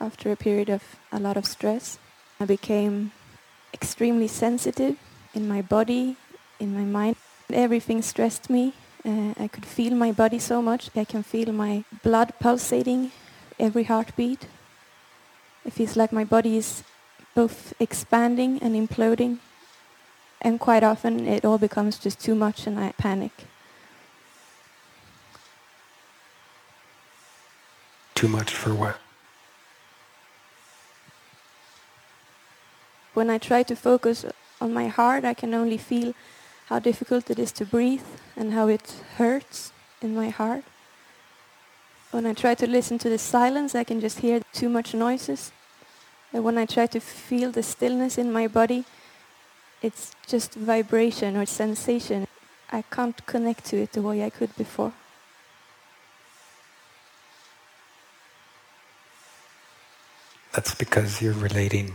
after a period of a lot of stress. I became extremely sensitive in my body, in my mind. Everything stressed me. Uh, I could feel my body so much. I can feel my blood pulsating every heartbeat. It feels like my body is both expanding and imploding. And quite often it all becomes just too much and I panic. Too much for what? When I try to focus on my heart, I can only feel how difficult it is to breathe and how it hurts in my heart. When I try to listen to the silence, I can just hear too much noises. And when I try to feel the stillness in my body, it's just vibration or sensation. I can't connect to it the way I could before. That's because you're relating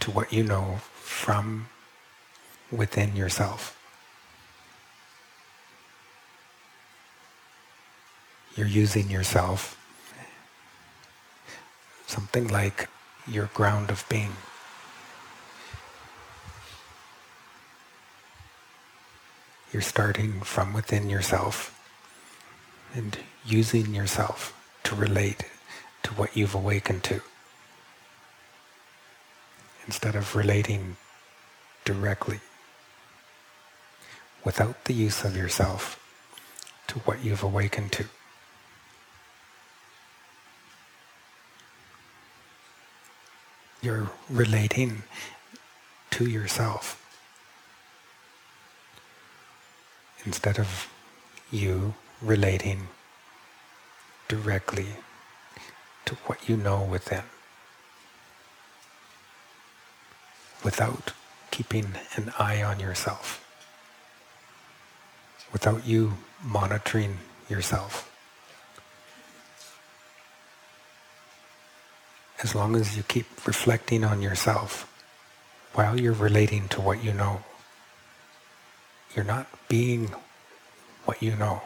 to what you know from within yourself. You're using yourself something like your ground of being. You're starting from within yourself and using yourself to relate to what you've awakened to instead of relating directly without the use of yourself to what you've awakened to. You're relating to yourself instead of you relating directly to what you know within without keeping an eye on yourself, without you monitoring yourself. As long as you keep reflecting on yourself while you're relating to what you know, you're not being what you know.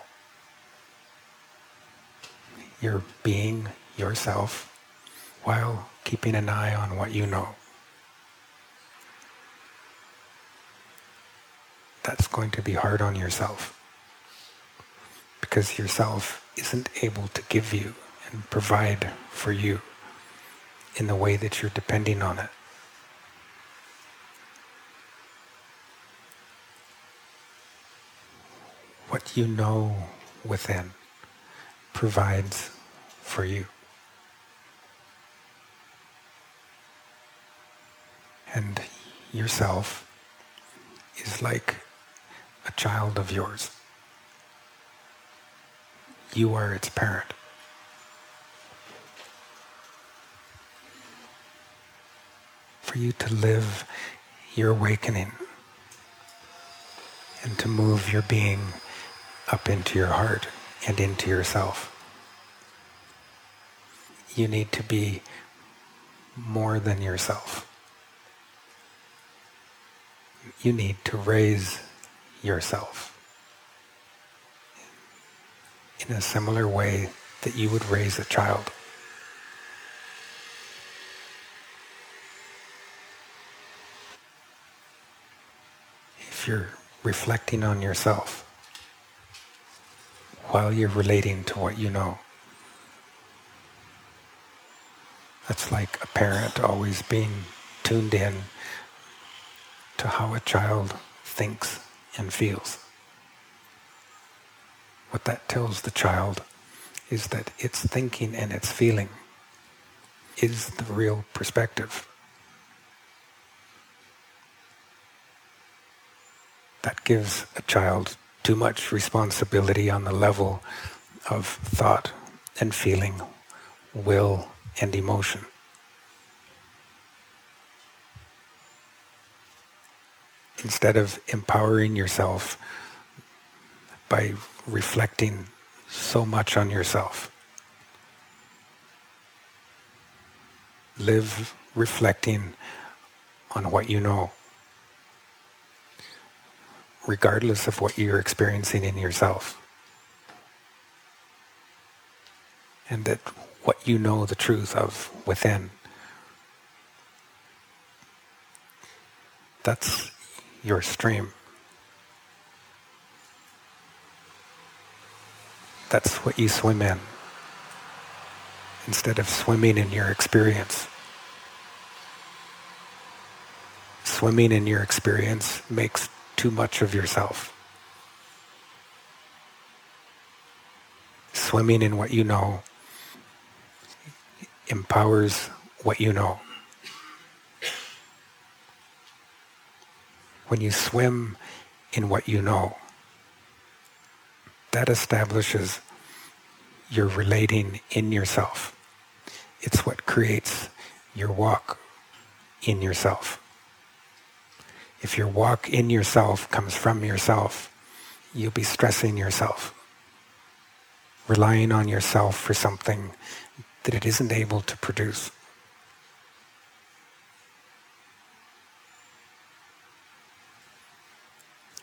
You're being yourself while keeping an eye on what you know. That's going to be hard on yourself because yourself isn't able to give you and provide for you in the way that you're depending on it. What you know within provides for you. And yourself is like a child of yours. You are its parent. For you to live your awakening and to move your being up into your heart and into yourself. You need to be more than yourself. You need to raise yourself in a similar way that you would raise a child. If you're reflecting on yourself while you're relating to what you know, that's like a parent always being tuned in to how a child thinks and feels. What that tells the child is that its thinking and its feeling is the real perspective. That gives a child too much responsibility on the level of thought and feeling, will and emotion. Instead of empowering yourself by reflecting so much on yourself. Live reflecting on what you know, regardless of what you're experiencing in yourself. And that what you know the truth of within. That's your stream. That's what you swim in instead of swimming in your experience. Swimming in your experience makes too much of yourself. Swimming in what you know empowers what you know. When you swim in what you know, that establishes you're relating in yourself. It's what creates your walk in yourself. If your walk in yourself comes from yourself, you'll be stressing yourself, relying on yourself for something that it isn't able to produce.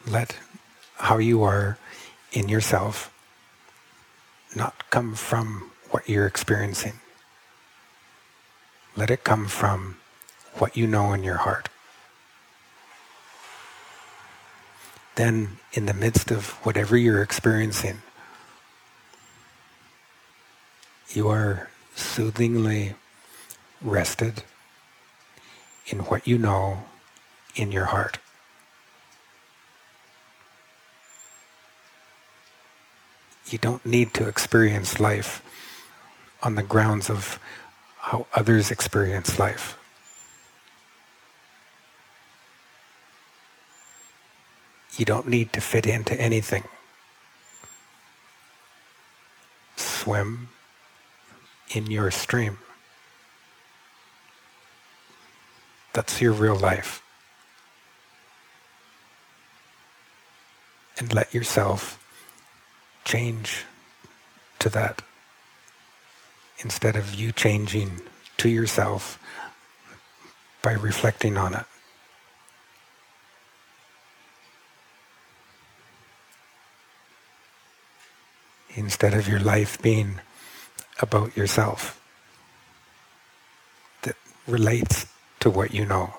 Let how you are in yourself not come from what you're experiencing. Let it come from what you know in your heart. Then, in the midst of whatever you're experiencing, you are soothingly rested in what you know in your heart. You don't need to experience life on the grounds of how others experience life. You don't need to fit into anything. Swim in your stream. That's your real life. And let yourself change to that instead of you changing to yourself by reflecting on it. Instead of your life being about yourself that relates to what you know.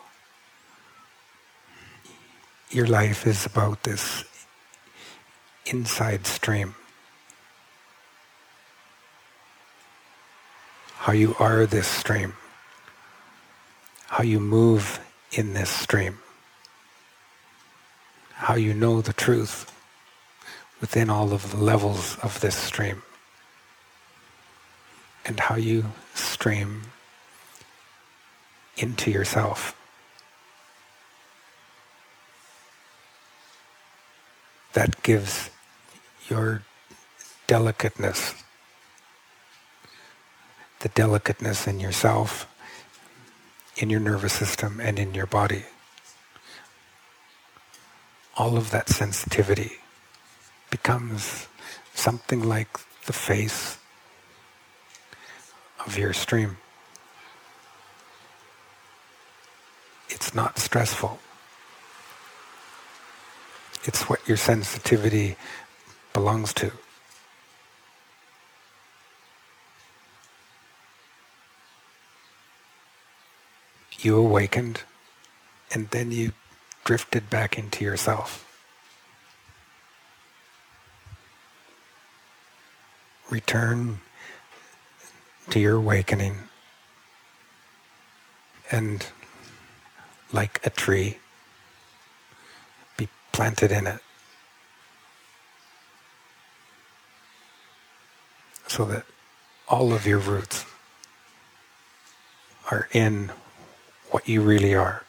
Your life is about this inside stream. How you are this stream. How you move in this stream. How you know the truth within all of the levels of this stream and how you stream into yourself. That gives your delicateness, the delicateness in yourself, in your nervous system, and in your body. All of that sensitivity becomes something like the face of your stream. It's not stressful. It's what your sensitivity belongs to. You awakened and then you drifted back into yourself. Return to your awakening. And like a tree, be planted in it. So that all of your roots are in what you really are.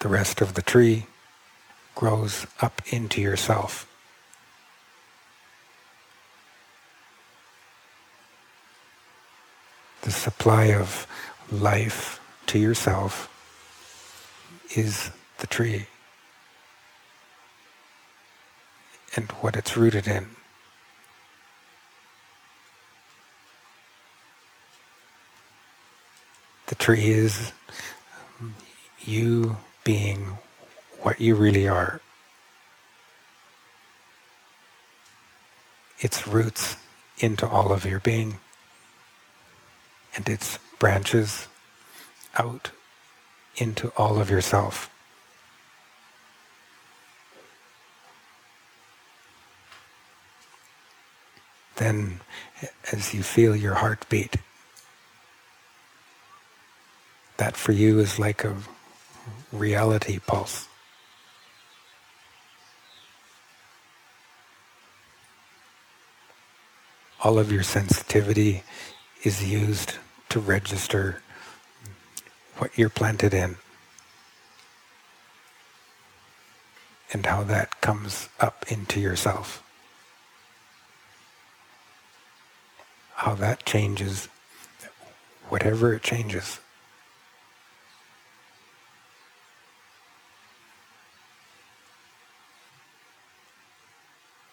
The rest of the tree grows up into yourself. the supply of life to yourself is the tree and what it's rooted in. The tree is um, you being what you really are. Its roots into all of your being and its branches out into all of yourself. Then, as you feel your heartbeat. that for you is like a reality pulse. All of your sensitivity is used to register what you're planted in and how that comes up into yourself. How that changes, whatever it changes.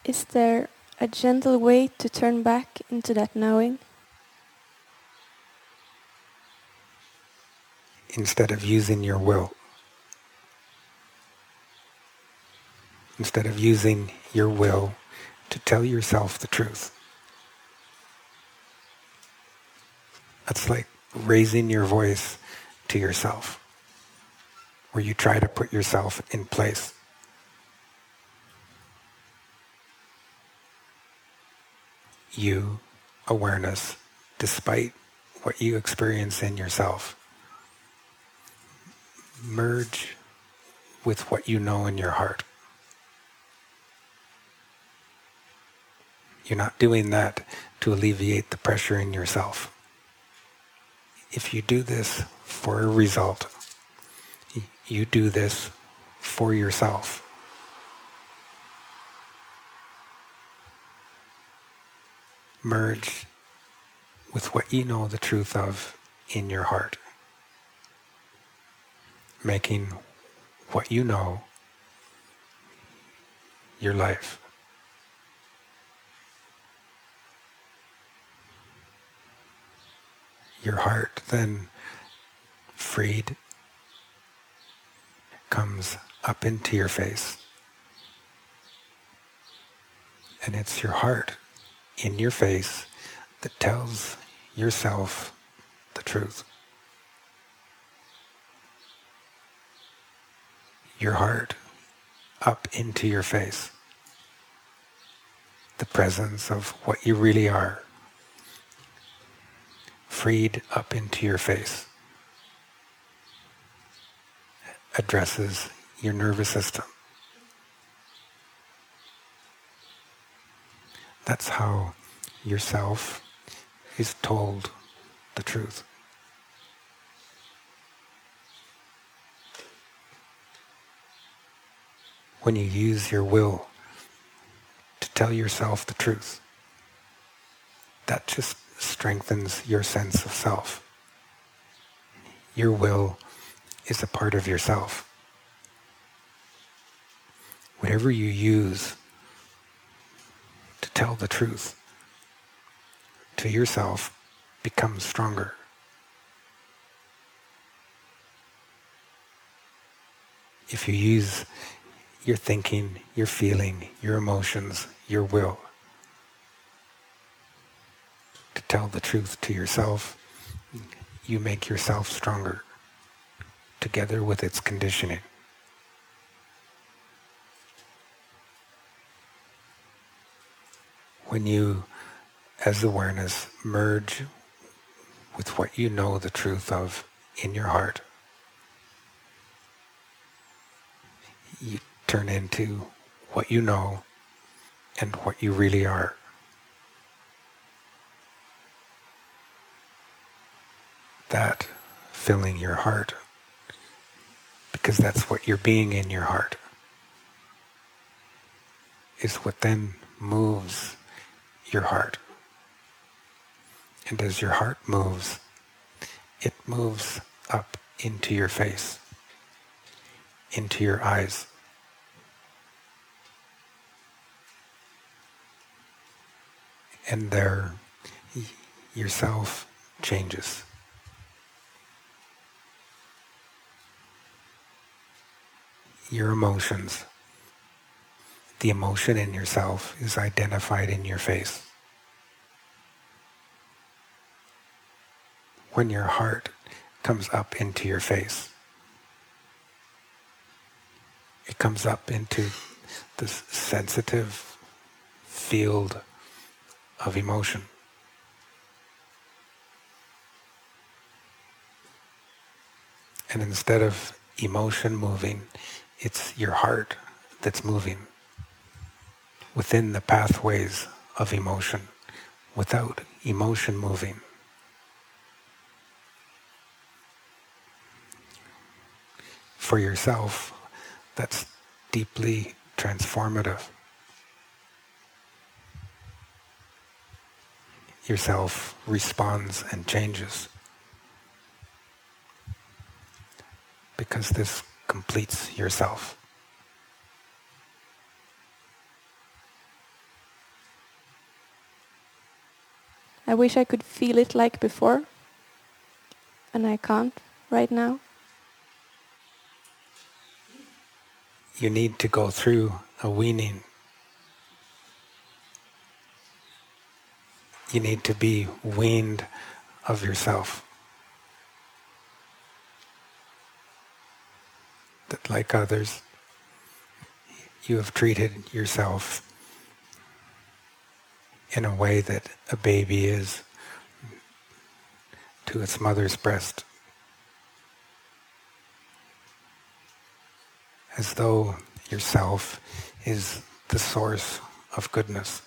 Is there a gentle way to turn back into that knowing? Instead of using your will. Instead of using your will to tell yourself the truth. That's like raising your voice to yourself, where you try to put yourself in place. you awareness despite what you experience in yourself. Merge with what you know in your heart. You're not doing that to alleviate the pressure in yourself. If you do this for a result, you do this for yourself. merge with what you know the truth of in your heart, making what you know your life. Your heart then freed comes up into your face. And it's your heart in your face that tells yourself the truth. Your heart up into your face. The presence of what you really are. Freed up into your face. Addresses your nervous system. That's how yourself is told the truth. When you use your will to tell yourself the truth, that just strengthens your sense of self. Your will is a part of yourself. Whatever you use to tell the truth to yourself becomes stronger. If you use your thinking, your feeling, your emotions, your will to tell the truth to yourself, you make yourself stronger together with its conditioning. when you, as awareness, merge with what you know the truth of in your heart, you turn into what you know and what you really are. That filling your heart, because that's what you're being in your heart, is what then moves your heart. And as your heart moves, it moves up into your face, into your eyes. And there, yourself changes. your emotions. The emotion in yourself is identified in your face. When your heart comes up into your face, it comes up into this sensitive field of emotion. And instead of emotion moving, it's your heart that's moving within the pathways of emotion without emotion moving. For yourself, that's deeply transformative. Yourself responds and changes. Because this completes yourself. I wish I could feel it like before, and I can't right now. You need to go through a weaning. You need to be weaned of yourself. Like others, you have treated yourself in a way that a baby is to its mother's breast. As though yourself is the source of goodness.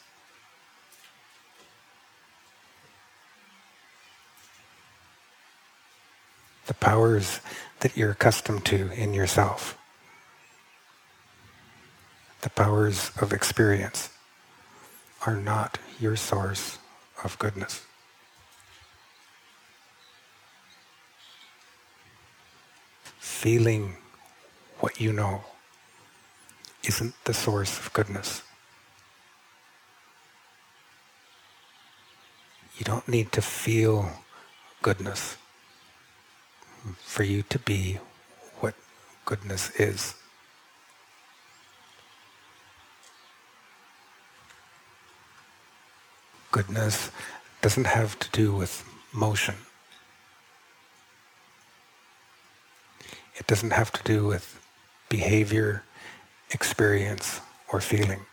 Powers that you're accustomed to in yourself. The powers of experience are not your source of goodness. Feeling what you know isn't the source of goodness. You don't need to feel goodness for you to be what goodness is. goodness doesn't have to do with motion. It doesn't have to do with behavior, experience, or feeling.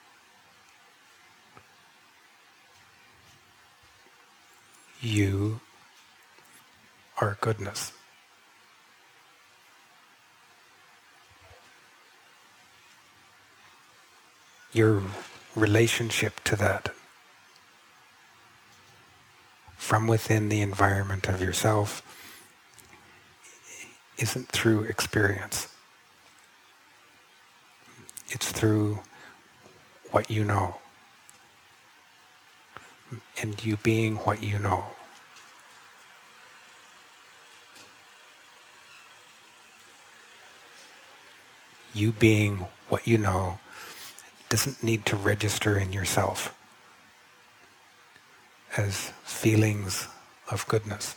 You are goodness. Your relationship to that from within the environment of yourself isn't through experience. It's through what you know. And you being what you know. You being what you know doesn't need to register in yourself as feelings of goodness.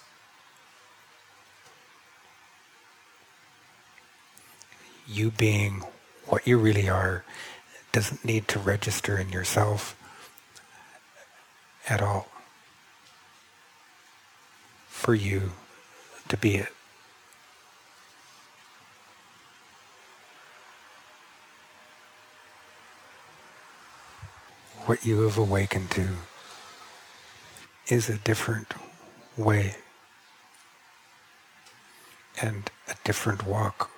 You being what you really are doesn't need to register in yourself at all for you to be it. What you have awakened to is a different way and a different walk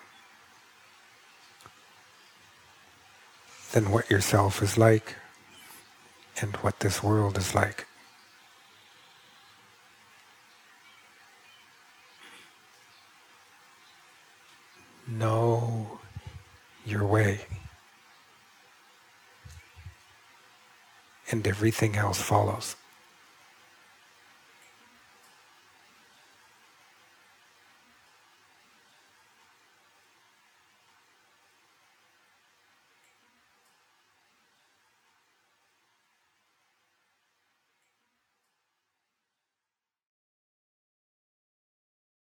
than what yourself is like and what this world is like. Know your way. And everything else follows.